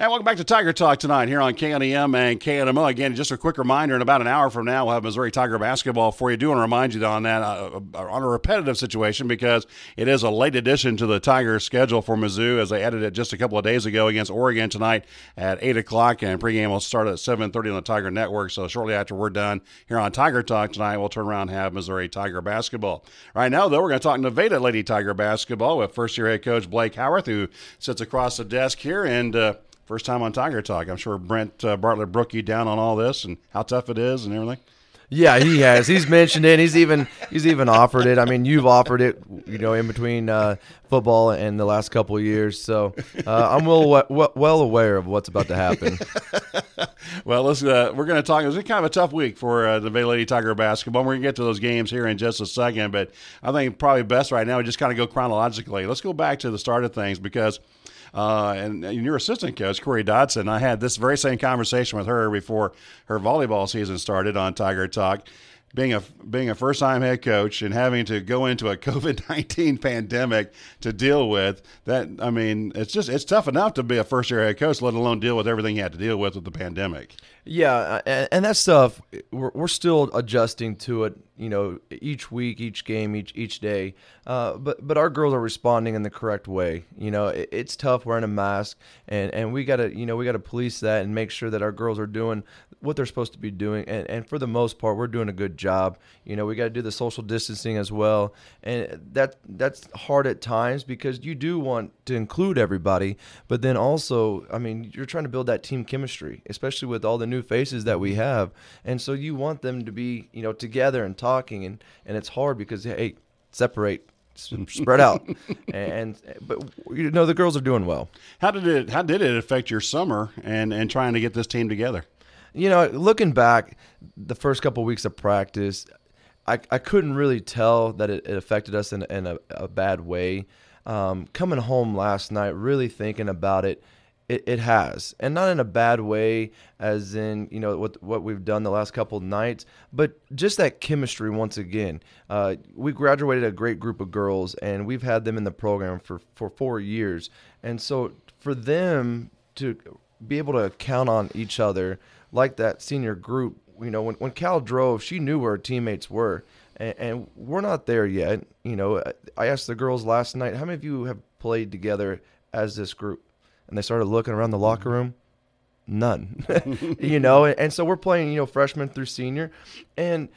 And welcome back to Tiger Talk tonight here on KNEM and KNMO. Again, just a quick reminder, in about an hour from now, we'll have Missouri Tiger basketball for you. I do want to remind you on that, uh, uh, on a repetitive situation, because it is a late addition to the Tiger schedule for Mizzou as they added it just a couple of days ago against Oregon tonight at 8 o'clock, and pregame will start at 7.30 on the Tiger Network. So shortly after we're done here on Tiger Talk tonight, we'll turn around and have Missouri Tiger basketball. Right now, though, we're going to talk Nevada Lady Tiger basketball with first-year head coach Blake Howarth, who sits across the desk here, and uh, First time on Tiger Talk. I'm sure Brent uh, Bartlett broke you down on all this and how tough it is and everything. Yeah, he has. He's mentioned it. He's even he's even offered it. I mean, you've offered it, you know, in between uh, football and the last couple of years. So uh, I'm well well aware of what's about to happen. well, listen, uh, we're going to talk. It was kind of a tough week for uh, the Bay Lady Tiger basketball. We're going to get to those games here in just a second, but I think probably best right now we just kind of go chronologically. Let's go back to the start of things because uh, and, and your assistant coach, Corey Dodson, I had this very same conversation with her before her volleyball season started on Tiger Talk being a being a first time head coach and having to go into a COVID nineteen pandemic to deal with that, I mean, it's just it's tough enough to be a first year head coach, let alone deal with everything you had to deal with with the pandemic. Yeah, uh, and, that stuff we're, we're still adjusting to it. You know, each week, each game, each each day. Uh, but but our girls are responding in the correct way. You know, it, it's tough wearing a mask, and, and we gotta you know we gotta police that and make sure that our girls are doing what they're supposed to be doing. And, and for the most part, we're doing a good job. You know, we got to do the social distancing as well, and that that's hard at times because you do want to include everybody, but then also, I mean, you're trying to build that team chemistry, especially with all the new faces that we have, and so you want them to be, you know, together and talking, and and it's hard because hey, separate spread out. And but you know the girls are doing well. How did it how did it affect your summer and and trying to get this team together? You know, looking back, the first couple of weeks of practice, I, I couldn't really tell that it, it affected us in, in a, a bad way. Um, coming home last night, really thinking about it, it, it has, and not in a bad way, as in you know what what we've done the last couple nights, but just that chemistry once again. Uh, we graduated a great group of girls, and we've had them in the program for for four years, and so for them to be able to count on each other like that senior group. You know, when when Cal drove, she knew where her teammates were, and, and we're not there yet. You know, I asked the girls last night, how many of you have played together as this group? And they started looking around the mm-hmm. locker room. None, you know, and, and so we're playing, you know, freshman through senior, and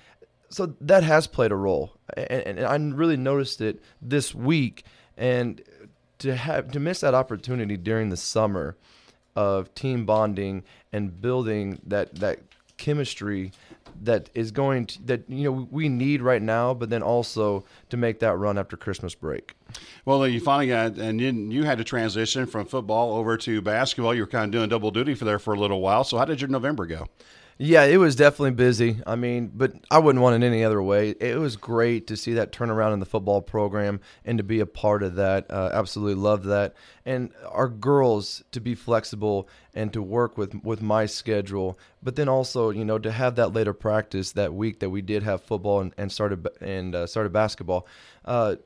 so that has played a role, and, and I really noticed it this week, and to have to miss that opportunity during the summer of team bonding and building that that chemistry that is going to that you know we need right now, but then also to make that run after Christmas break. Well, you finally got and you, had to transition from football over to basketball. You were kind of doing double duty for there for a little while. So how did your November go? Yeah, it was definitely busy. I mean, but I wouldn't want it any other way. It was great to see that turnaround in the football program and to be a part of that. Uh, absolutely loved that. And our girls to be flexible and to work with with my schedule, but then also you know to have that later practice that week that we did have football and, and started and uh, started basketball. Uh,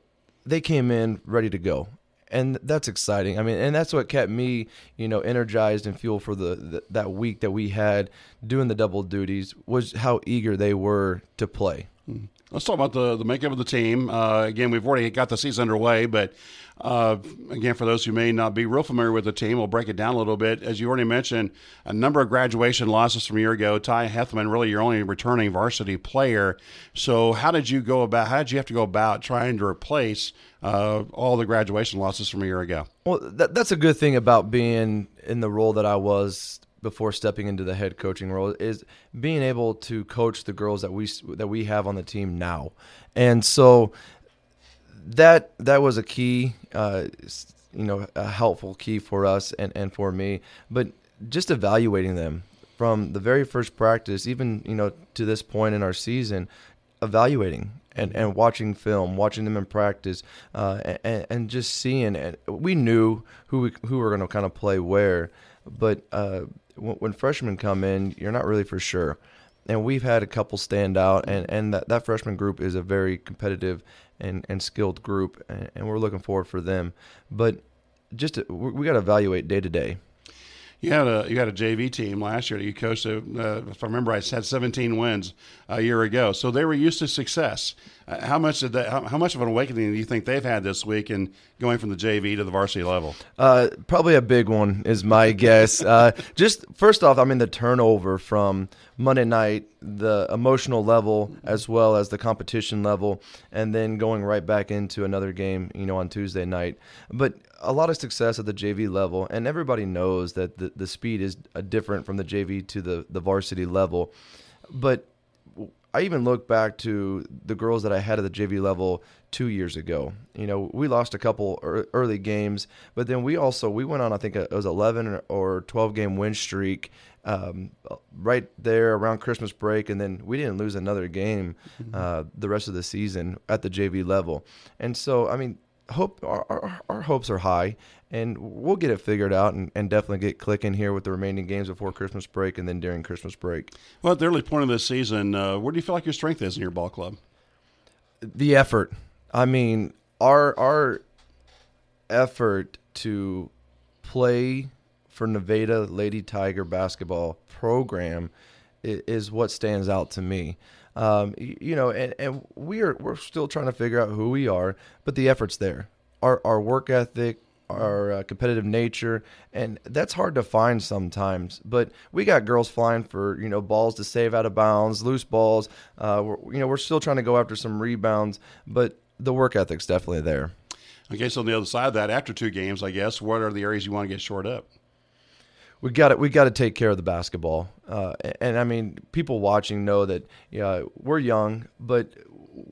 they came in ready to go and that's exciting. I mean, and that's what kept me, you know, energized and fuel for the, the, that week that we had doing the double duties was how eager they were to play. Hmm. Let's talk about the the makeup of the team. Uh, again, we've already got the season underway, but uh, again, for those who may not be real familiar with the team, we'll break it down a little bit. As you already mentioned, a number of graduation losses from a year ago. Ty Hethman, really your only returning varsity player. So, how did you go about? How did you have to go about trying to replace uh, all the graduation losses from a year ago? Well, that, that's a good thing about being in the role that I was before stepping into the head coaching role is being able to coach the girls that we that we have on the team now, and so that that was a key, uh, you know, a helpful key for us and, and for me. But just evaluating them from the very first practice, even you know to this point in our season, evaluating and, and watching film, watching them in practice, uh, and, and just seeing. And we knew who we, who were going to kind of play where, but uh, when, freshmen come in, you're not really for sure and we've had a couple stand out and, and that, that freshman group is a very competitive and, and skilled group, and, and we're looking forward for them. But just to, we got to evaluate day to day. You had a you had a JV team last year that you coached. Uh, if I remember, I had 17 wins a year ago, so they were used to success. Uh, how much did that? How, how, much of an awakening do you think they've had this week in going from the JV to the varsity level? Uh, probably a big one is my guess. Uh, just first off, I mean the turnover from Monday night, the emotional level as well as the competition level, and then going right back into another game, you know, on Tuesday night. But a lot of success at the JV level, and everybody knows that the, the speed is different from the JV to the, the varsity level. But I even look back to the girls that I had at the JV level two years ago. You know, we lost a couple early games, but then we also we went on I think it was 11 or 12 game win streak um, right there around Christmas break, and then we didn't lose another game mm-hmm. uh, the rest of the season at the JV level. And so, I mean, hope our, our, our, hopes are high and we'll get it figured out and, and, definitely get clicking here with the remaining games before christmas break and then during christmas break. Well at the early point of this season uh, where do you feel like your strength is in your ball club? The effort. I mean our our effort to play for nevada lady tiger basketball program is, what stands out to me um, you know, and, and we are we're still trying to figure out who we are, but the effort's there. Our our work ethic, our uh, competitive nature, and that's hard to find sometimes. But we got girls flying for you know balls to save out of bounds, loose balls. Uh, we're, you know, we're still trying to go after some rebounds, but the work ethic's definitely there. Okay, so on the other side of that, after two games, I guess, what are the areas you want to get short up? We got to we got to take care of the basketball. Uh, and, and, I mean, people watching know that we're young, but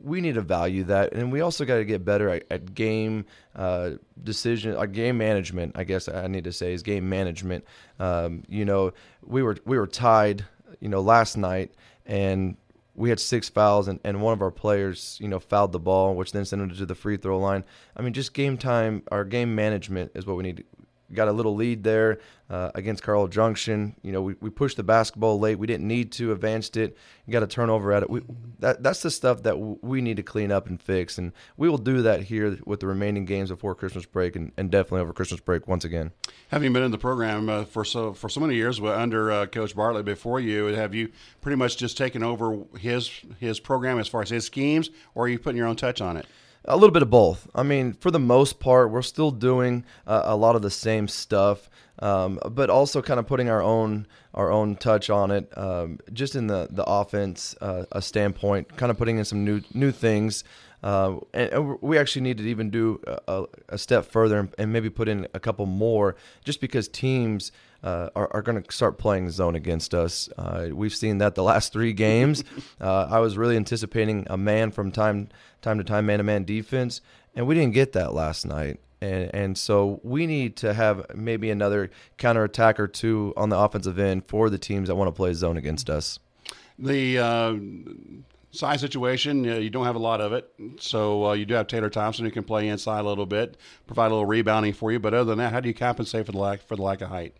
we need to value that, and we also got to get better at, at game uh, decision, uh, game management. I guess I need to say is game management. Um, you know, we were we were tied, you know, last night, and we had six fouls and, and one of our players, you know, fouled the ball, which then sent it to the free throw line. I mean, just game time, our game management is what we need got a little lead there uh, against Carl Junction. You know, we, we pushed the basketball late. We didn't need to, advanced it. Got a turnover at it. We, that that's the stuff that w- we need to clean up and fix, and we will do that here with the remaining games before Christmas break, and, and definitely over Christmas break once again. Having been in the program uh, for so for so many years under uh, Coach Bartlett before you, have you pretty much just taken over his his program as far as his schemes, or are you putting your own touch on it? A little bit of both. I mean, for the most part, we're still doing uh, a lot of the same stuff, um, but also kind of putting our own our own touch on it, um, just in the the offense uh, a standpoint, kind of putting in some new new things. Uh, and, we actually need to even do a, a step further and, and, maybe put in a couple more, just because teams uh, are, are going to start playing zone against us. Uh, we've seen that the last three games. Uh, I was really anticipating a man from time time to time, man to man defense, and we didn't get that last night. And, and so we need to have maybe another counter attack or two on the offensive end for the teams that want to play zone against us. The uh, size situation, uh, you don't have a lot of it. So uh, you do have Taylor Thompson who can play inside a little bit, provide a little rebounding for you. But other than that, how do you compensate for the lack for the lack of height?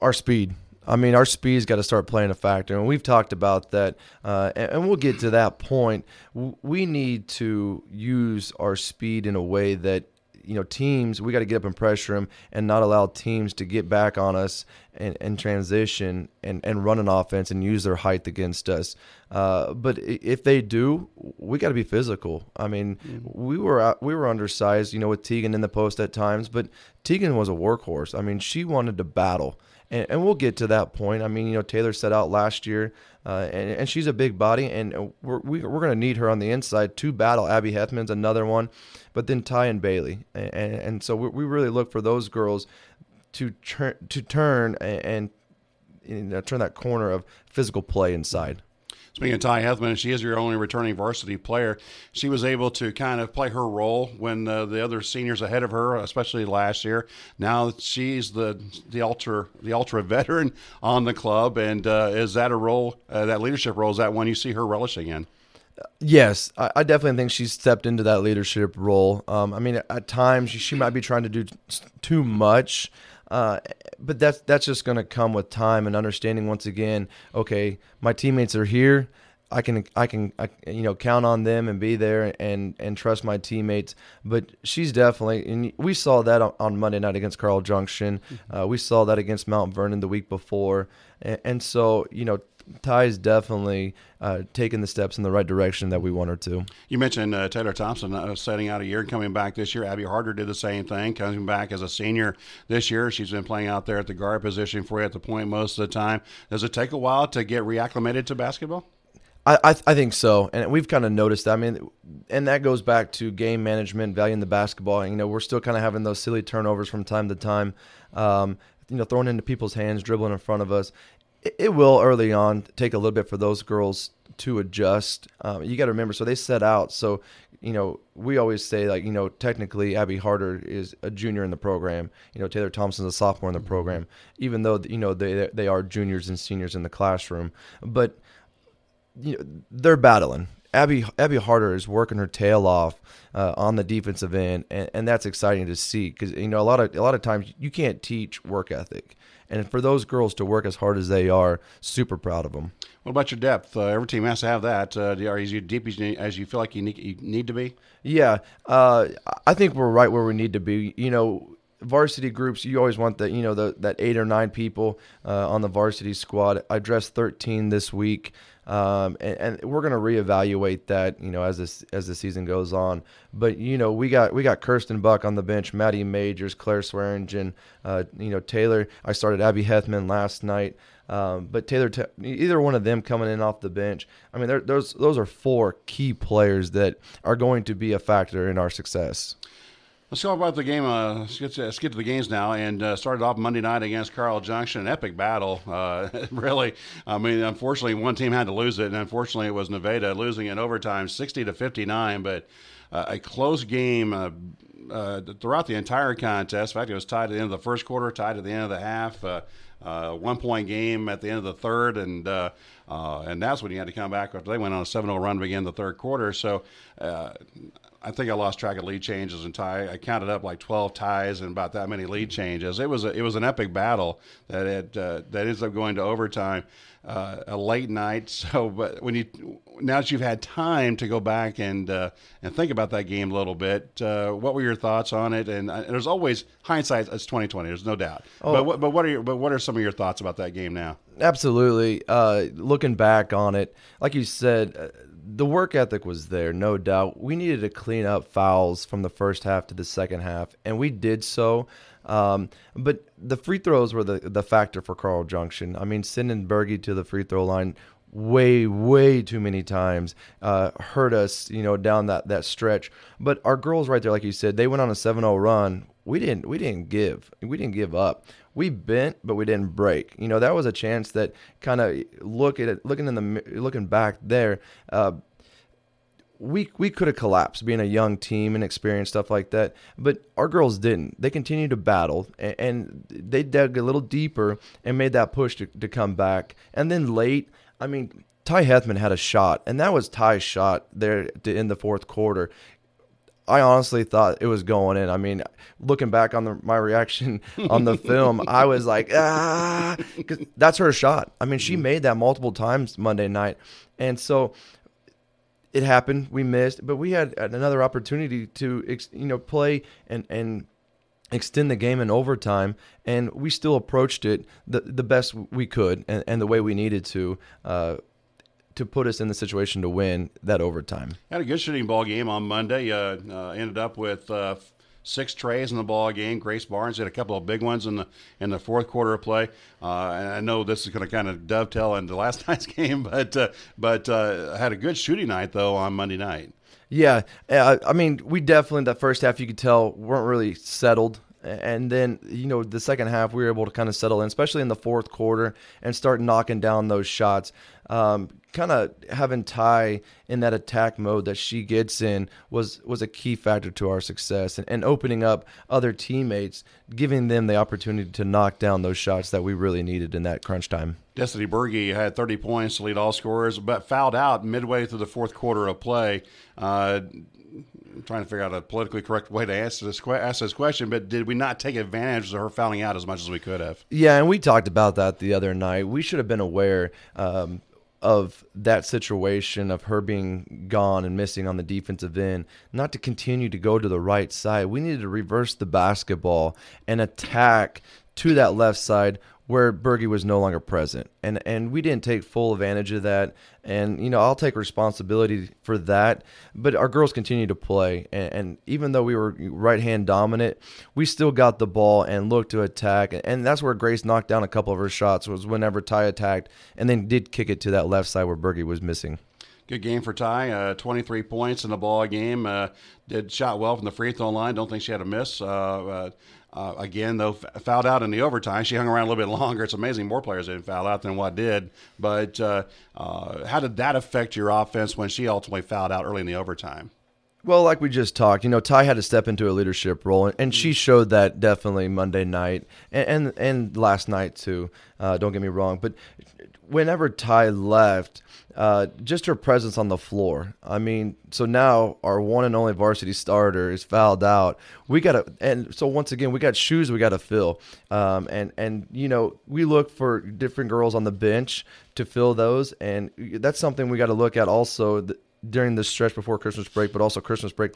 Our speed. I mean, our speed's got to start playing a factor, and we've talked about that, uh, and, and, we'll get to that point. We need to use our speed in a way that you know teams. We got to get up and pressure them, and not allow teams to get back on us and, and transition and, and run an offense and use their height against us. Uh, but if they do, we got to be physical. I mean, mm-hmm. we were we were undersized, you know, with Tegan in the post at times, but Tegan was a workhorse. I mean, she wanted to battle and, and we'll get to that point. I mean, you know, Taylor set out last year, uh, and, and she's a big body, and we're we, are going to need her on the inside to battle. Abby Hethman's another one, but then Ty and Bailey, and, and, and so we, we really look for those girls to turn to turn and, and you know, turn that corner of physical play inside. Speaking of Ty Hethman, she is your only returning varsity player. She was able to kind of play her role when uh, the other seniors ahead of her, especially last year. Now she's the the ultra the ultra veteran on the club, and uh, is that a role uh, that leadership role? Is that one you see her relishing in? Yes, I, I, definitely think she's stepped into that leadership role. Um, I mean, at times she, she, might be trying to do too much, uh, but that's that's just going to come with time and understanding. Once again, okay, my teammates are here. I can I can I, you know count on them and be there and and trust my teammates. But she's definitely and we saw that on, on Monday night against Carl Junction. Mm-hmm. Uh, we saw that against Mount Vernon the week before, and, and so you know Ty's definitely uh, taking the steps in the right direction that we want her to. You mentioned uh, Taylor Thompson uh, setting out a year and coming back this year. Abby Harder did the same thing, coming back as a senior this year. She's been playing out there at the guard position for you at the point most of the time. Does it take a while to get reacclimated to basketball? I, I, I think so, and we've kind of noticed. That. I mean, and that goes back to game management, valuing the basketball. And, You know, we're still kind of having those silly turnovers from time to time. Um, you know, throwing into people's hands, dribbling in front of us. It, will early on take a little bit for those girls to adjust. Um, you got to remember, so they set out. So you know, we always say like, you know, technically Abby Harder is a junior in the program. You know, Taylor Thompson's a sophomore in the program, even though you know they they are juniors and seniors in the classroom. But you know, they're battling. Abby Abby Harder is working her tail off uh, on the defensive end, and, and that's exciting to see because you know a lot of a lot of times you can't teach work ethic, and for those girls to work as hard as they are, super proud of them. What about your depth? Uh, every team has to have that. Uh, are you deep as you feel like you need, you need to be? Yeah, uh, I think we're right where we need to be. You know, varsity groups, you always want that, you know the that eight or nine people uh, on the varsity squad. I dressed 13 this week. Um, and, and, we're going to reevaluate that, you know, as this as the season goes on. But you know, we got we got Kirsten Buck on the bench, Maddie Majors, Claire Swearingen, uh, you know, Taylor. I started Abby Hethman last night. Um, but Taylor, either one of them coming in off the bench, I mean, those those are four key players that are going to be a factor in our success. Let's talk about the game. Uh, let's, get to, let's, get to, the games now. And uh, started off Monday night against Carl Junction, an epic battle. Uh, really, I mean, unfortunately, one team had to lose it, and unfortunately, it was Nevada losing in overtime, sixty to fifty nine. But uh, a close game uh, uh, throughout the entire contest. In fact, it was tied at the end of the first quarter, tied at the end of the half. one point game at the end of the third, and and that's when you had to come back after they went on a 7-0 run to begin the third quarter. So I think I lost track of lead changes and tie. I counted up like 12 ties and about that many lead changes. It was a, it was an epic battle that it uh, that ends up going to overtime, uh, a late night. So, but when you now that you've had time to go back and uh, and think about that game a little bit, uh, what were your thoughts on it? And, and, there's always hindsight. It's 2020. There's no doubt. Oh. But what, but what are your, but what are some of your thoughts about that game now? Absolutely. Uh, looking back on it, like you said uh, the work ethic was there, no doubt. We needed to clean up fouls from the first half to the second half, and we did so. Um, but the free throws were the, the factor for Carl Junction. I mean, sending Bergie to the free throw line way, way too many times uh, hurt us, you know, down that, that stretch. But our girls right there, like you said, they went on a 7-0 run. We didn't we didn't give. We didn't give up we bent, but we didn't break. You know, that was a chance that kind of look at it, looking in the looking back there. Uh, we we could have collapsed being a young team and experienced stuff like that but our girls didn't they continued to battle and, and they dug a little deeper and made that push to, to come back and then late i mean ty hethman had a shot and that was ty's shot there in the fourth quarter I honestly thought it was going in. I mean, looking back on the, my reaction on the film, I was like, ah, because that's her shot. I mean, she mm-hmm. made that multiple times Monday night, and so it happened. We missed, but we had another opportunity to, you know, play and and extend the game in overtime, and we still approached it the the best we could and, and the way we needed to. Uh, to put us in the situation to win that overtime. Had a good shooting ball game on Monday. Uh, uh, ended up with uh, six trays in the ball game. Grace Barnes had a couple of big ones in the in the fourth quarter of play. Uh, and I know this is going to kind of dovetail into last night's game, but uh, but uh, had a good shooting night though on Monday night. Yeah, I mean, we definitely in that first half you could tell weren't really settled and then you know the second half we were able to kind of settle in especially in the fourth quarter and start knocking down those shots um, kind of having ty in that attack mode that she gets in was was a key factor to our success and, and opening up other teammates giving them the opportunity to knock down those shots that we really needed in that crunch time Destiny Berge had 30 points to lead all scorers, but fouled out midway through the fourth quarter of play. Uh, Trying to figure out a politically correct way to answer this, ask this question, but did we not take advantage of her fouling out as much as we could have? Yeah, and we talked about that the other night. We should have been aware. Um, of that situation of her being gone and missing on the defensive end, not to continue to go to the right side. We needed to reverse the basketball and attack to that left side where Bergie was no longer present. And and we didn't take full advantage of that. And you know, I'll take responsibility for that. But our girls continue to play, and, and even though we were right hand dominant, we still got the ball and looked to attack. And that's where Grace knocked down a couple of her shots was whenever Ty attacked, and then did kick it to that left side where Bergie was missing. Good game for Ty. Uh, 23 points in the ball game. Uh, did shot well from the free throw line. Don't think she had a miss. Uh, uh again, though, fouled out in the overtime. She hung around a little bit longer. It's amazing more players didn't foul out than what did. But uh, uh, how did that affect your offense when she ultimately fouled out early in the overtime? Well, like we just talked, you know, Ty had to step into a leadership role, and, she showed that definitely Monday night and and, and last night too. Uh, don't get me wrong, but whenever Ty left, uh, just her presence on the floor. I mean, so now our one and only varsity starter is fouled out. We got to, and so once again, we got shoes we got to fill. Um, and and you know, we look for different girls on the bench to fill those, and that's something we got to look at also. Th- during the stretch before Christmas break, but also Christmas break,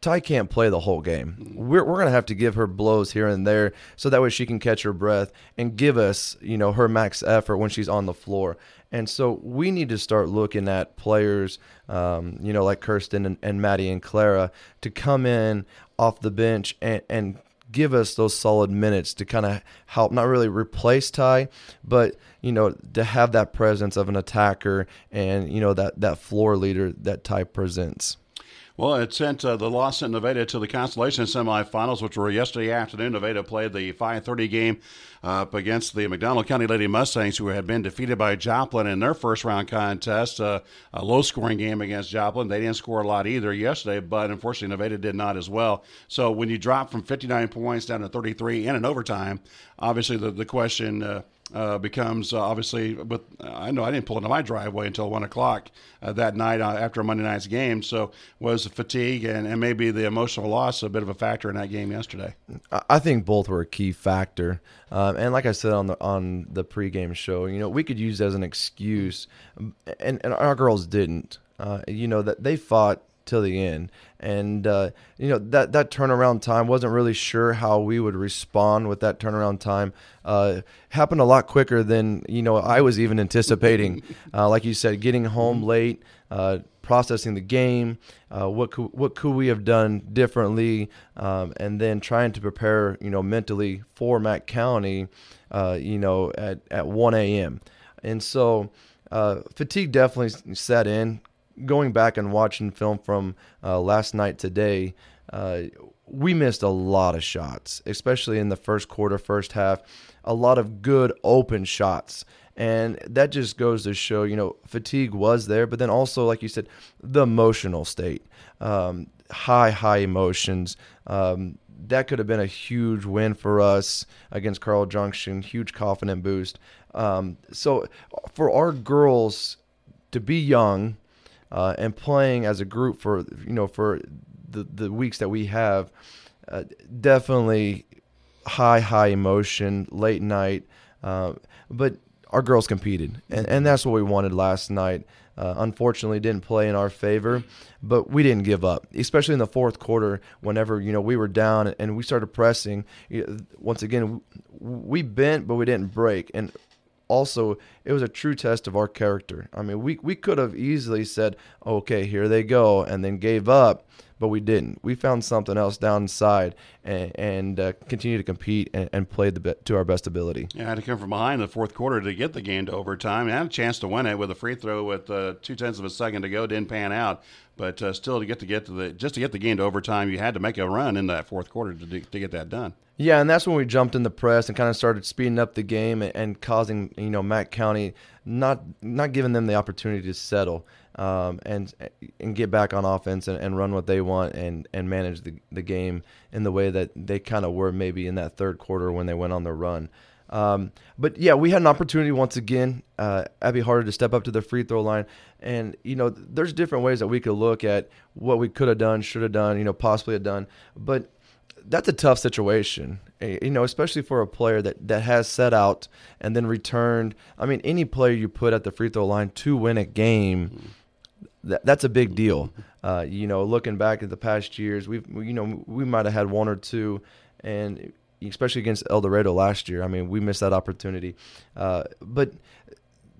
Ty can't play the whole game. We're, we're going to have to give her blows here and there so that way she can catch her breath and give us, you know, her max effort when she's on the floor. And so we need to start looking at players, um, you know, like Kirsten and, and Maddie and Clara to come in off the bench and, and give us those solid minutes to kind of help, not really replace Ty, but you know, to have that presence of an attacker and you know that that floor leader that Ty presents. Well, it sent uh, the loss sent Nevada to the consolation semifinals, which were yesterday afternoon. Nevada played the 5:30 game uh, up against the McDonald County Lady Mustangs, who had been defeated by Joplin in their first round contest. Uh, a low-scoring game against Joplin. They didn't score a lot either yesterday, but unfortunately Nevada did not as well. So when you drop from 59 points down to 33 in an overtime, obviously the the question uh, becomes uh, obviously. But I know I didn't pull into my driveway until one o'clock uh, that night uh, after Monday night's game. So was fatigue and, and maybe the emotional loss a bit of a factor in that game yesterday? I think both were a key factor. Um, and like I said on the on the pregame show, you know, we could use as an excuse, and, and our girls didn't. Uh, you know that they fought till the end. And uh, you know that that turnaround time wasn't really sure how we would respond with that turnaround time. Uh, happened a lot quicker than you know I was even anticipating. uh, like you said, getting home late, uh, processing the game. Uh, what could what could we have done differently? Um, and then trying to prepare, you know, mentally for Mack County. Uh, you know, at at 1 a.m. And so. fatigue definitely set in going back and watching film from uh, last night today, uh, we missed a lot of shots, especially in the first quarter, first half. A lot of good open shots. And that just goes to show, you know, fatigue was there, but then also, like you said, the emotional state, um, high, high emotions. Um, that could have been a huge win for us against Carl Junction, huge confident boost. Um, so for our girls to be young, uh, and playing as a group for you know for the the weeks that we have, uh, definitely high high emotion, late night, uh, but our girls competed, and and that's what we wanted last night. Uh, unfortunately, didn't play in our favor, but we didn't give up, especially in the fourth quarter. Whenever you know we were down and we started pressing, once again we bent, but we didn't break, and also it was a true test of our character. I mean, we we could have easily said, "Okay, here they go," and then gave up, but we didn't. We found something else down inside and, and uh, continued to compete and, and played the to our best ability. Yeah, I had to come from behind in the fourth quarter to get the game to overtime. I had a chance to win it with a free throw with uh, two tenths of a second to go. Didn't pan out, but uh, still to get to get to the just to get the game to overtime, you had to make a run in that fourth quarter to to get that done. Yeah, and that's when we jumped in the press and kind of started speeding up the game and, and causing you know Mack County not not giving them the opportunity to settle um, and and get back on offense and, and, run what they want and and manage the the game in the way that they kind of were maybe in that third quarter when they went on the run. Um, but yeah, we had an opportunity once again. Uh, Abby Harder to step up to the free throw line, and you know, there's different ways that we could look at what we could have done, should have done, you know, possibly have done. But that's a tough situation, you know, especially for a player that, that has set out and then returned. I mean, any player you put at the free throw line to win a game, that, that's a big deal. Uh, you know, looking back at the past years, we've you know we might have had one or two, and especially against El Dorado last year. I mean, we missed that opportunity, uh, but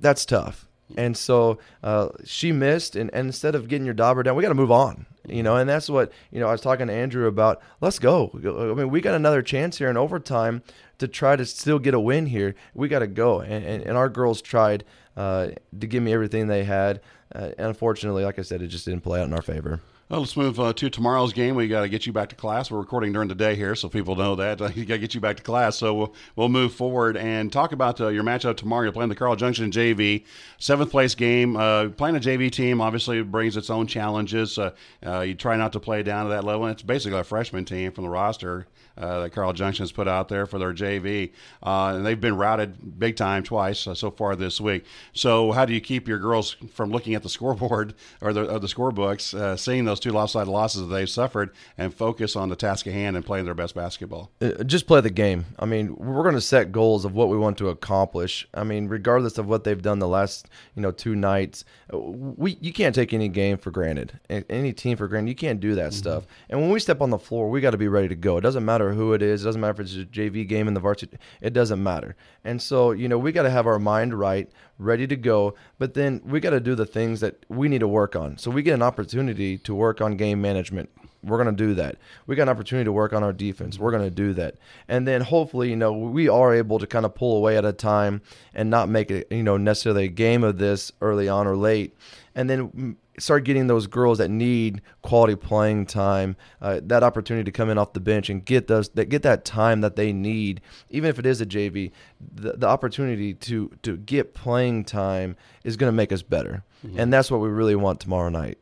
that's tough. And so uh, she missed, and, and instead of getting your dauber down, we got to move on, you know. And that's what you know. I was talking to Andrew about. Let's go. I mean, we got another chance here in overtime to try to still get a win here. We got to go, and, and, and our girls tried uh, to give me everything they had. Uh, and unfortunately, like I said, it just didn't play out in our favor. Well, let's move uh, to tomorrow's game. We got to get you back to class. We're recording during the day here, so people know that. You got to get you back to class. So we'll, we'll move forward and talk about uh, your matchup tomorrow. You're playing the Carl Junction JV, seventh place game. Uh, playing a JV team obviously brings its own challenges. Uh, uh, you try not to play down to that level. It's basically a freshman team from the roster that Carl Junction has put out there for their JV, and they've been routed big time twice so far this week. So, how do you keep your girls from looking at the scoreboard or the, or the scorebooks, seeing those two lopsided losses that they've suffered, and focus on the task at hand and playing their best basketball? Uh, just play the game. I mean, we're going to set goals of what we want to accomplish. I mean, regardless of what they've done the last you know two nights, uh, we you can't take any game for granted, any team for granted. You can't do that mm-hmm. stuff. And when we step on the floor, we got to be ready to go. It doesn't matter matter who it is. It doesn't matter if it's a JV game in the varsity. It doesn't matter. And so, you know, we got to have our mind right, ready to go. But then we got to do the things that we need to work on. So we get an opportunity to work on game management. We're going to do that. We got an opportunity to work on our defense. We're going to do that. And then hopefully, you know, we are able to kind of pull away at a time and not make it, you know, necessarily a game of this early on or late. And then start getting those girls that need quality playing time, uh, that opportunity to come in off the bench and get those that get that time that they need, even if it is a JV, the, the opportunity to to get playing time is going to make us better, mm-hmm. and that's what we really want tomorrow night.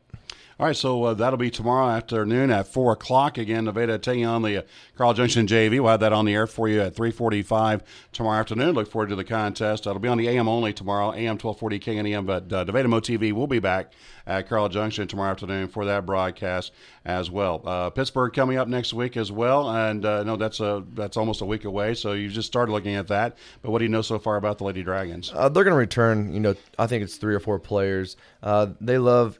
All right, so uh, that'll be tomorrow afternoon at four o'clock. Again, Nevada taking on the uh, Carl Junction JV. We'll have that on the air for you at three forty-five tomorrow afternoon. Look forward to the contest. That'll be on the AM only tomorrow, AM twelve forty KNEM. But uh, Nevada Mo TV will be back at Carl Junction tomorrow afternoon for that broadcast as well. Uh, Pittsburg coming up next week as well, and uh, no, that's a that's almost a week away. So you just started looking at that. But what do you know so far about the Lady Dragons? Uh, they're going to return. You know, I think it's three or four players. They love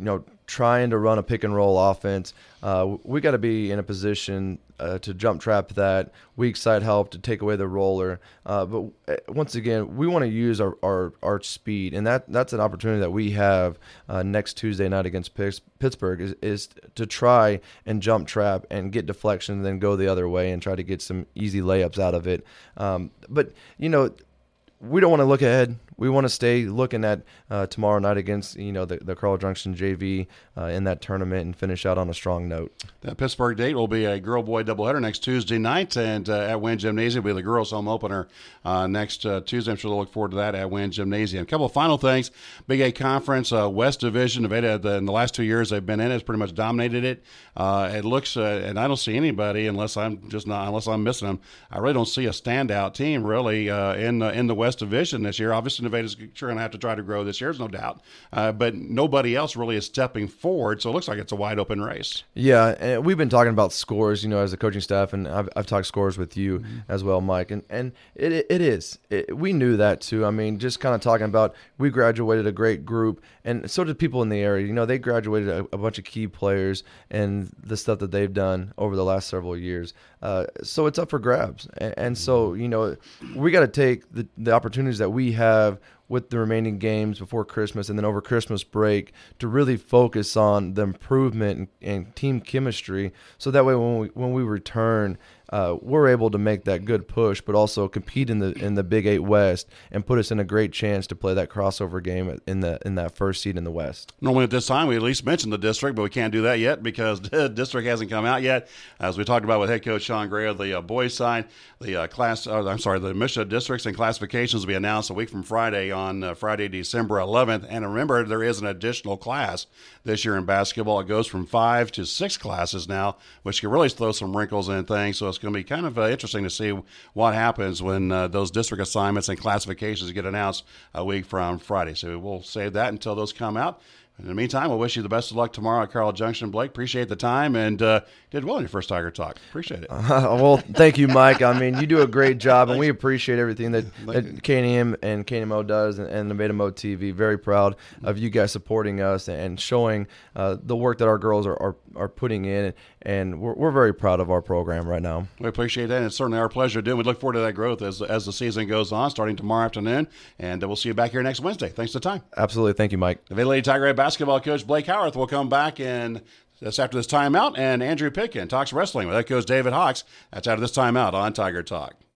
you know, trying to run a pick and roll offense, uh, we got to be in a position uh, to jump trap that weak side help to take away the roller. Uh, but uh, once again, we want to use our, our, our speed, and that that's an opportunity that we have uh, next Tuesday night against Pittsburg is, is to try and jump trap and get deflection, and then go the other way and try to get some easy layups out of it. Um, but you know, we don't want to look ahead we want to stay looking at uh, tomorrow night against you know the, the Carl Junction JV uh, in that tournament and finish out on a strong note. That Pittsburg date will be a girl boy doubleheader next Tuesday night, and uh, at Wynn Gymnasium will be the girls' home opener uh, next uh, Tuesday. I'm sure they'll look forward to that at Wynn Gymnasium. A couple of final things: Big Eight Conference uh, West Division. Nevada the, in the last two years they've been in has pretty much dominated it. it looks, and I don't see anybody unless I'm just not unless I'm missing them. I really don't see a standout team really in in the West Division this year. Obviously, Nevada's sure going to have to try to grow this year, there's no doubt. Uh, but nobody else really is stepping forward, so it looks like it's a wide open race. Yeah, and we've been talking about scores, you know, as a coaching staff, and I've, I've talked scores with you mm-hmm. as well, Mike, and and it it is. It, we knew that too. I mean, just kind of talking about we graduated a great group, and so did people in the area. You know, they graduated a, a bunch of key players and the stuff that they've done over the last several years. Uh, so it's up for grabs, and, and so you know, we got to take the the opportunities that we have with the remaining games before Christmas and then over Christmas break to really focus on the improvement and, and team chemistry. So that way, when we when we return uh, we're able to make that good push, but also compete in the in the Big Eight West and put us in a great chance to play that crossover game in the in that first seed in the West. Normally at this time we at least mention the district, but we can't do that yet because the district hasn't come out yet. As we talked about with head coach Sean Gray of the uh, boys side, the uh, class uh, I'm sorry, the MSHSAA districts and classifications will be announced a week from Friday on uh, Friday December 11th. And remember, there is an additional class this year in basketball. It goes from five to six classes now, which can really throw some wrinkles in things. So it's going to be kind of uh, interesting to see what happens when uh, those district assignments and classifications get announced a week from Friday. So we'll save that until those come out In the meantime, we'll wish you the best of luck tomorrow at Carl Junction, Blake. Appreciate the time and uh, did well in your first Tiger Talk. Appreciate it. Uh, well, thank you, Mike. I mean, you do a great job, and we appreciate everything that, that KNEM and KNMO does and, and Nevada Mo TV. Very proud of you guys supporting us and showing uh, the work that our girls are, are, are putting in, and we're, we're very proud of our program right now. We appreciate that, and it's certainly our pleasure to do. We look forward to that growth as, as the season goes on, starting tomorrow afternoon, and uh, we'll see you back here next Wednesday. Thanks for the time. Absolutely. Thank you, Mike. The Lady Tiger basketball coach Blake Howarth will come back and that's after this timeout. And Andrew Pitkin talks wrestling with head coach David Hawks. That's out of this timeout on Tiger Talk.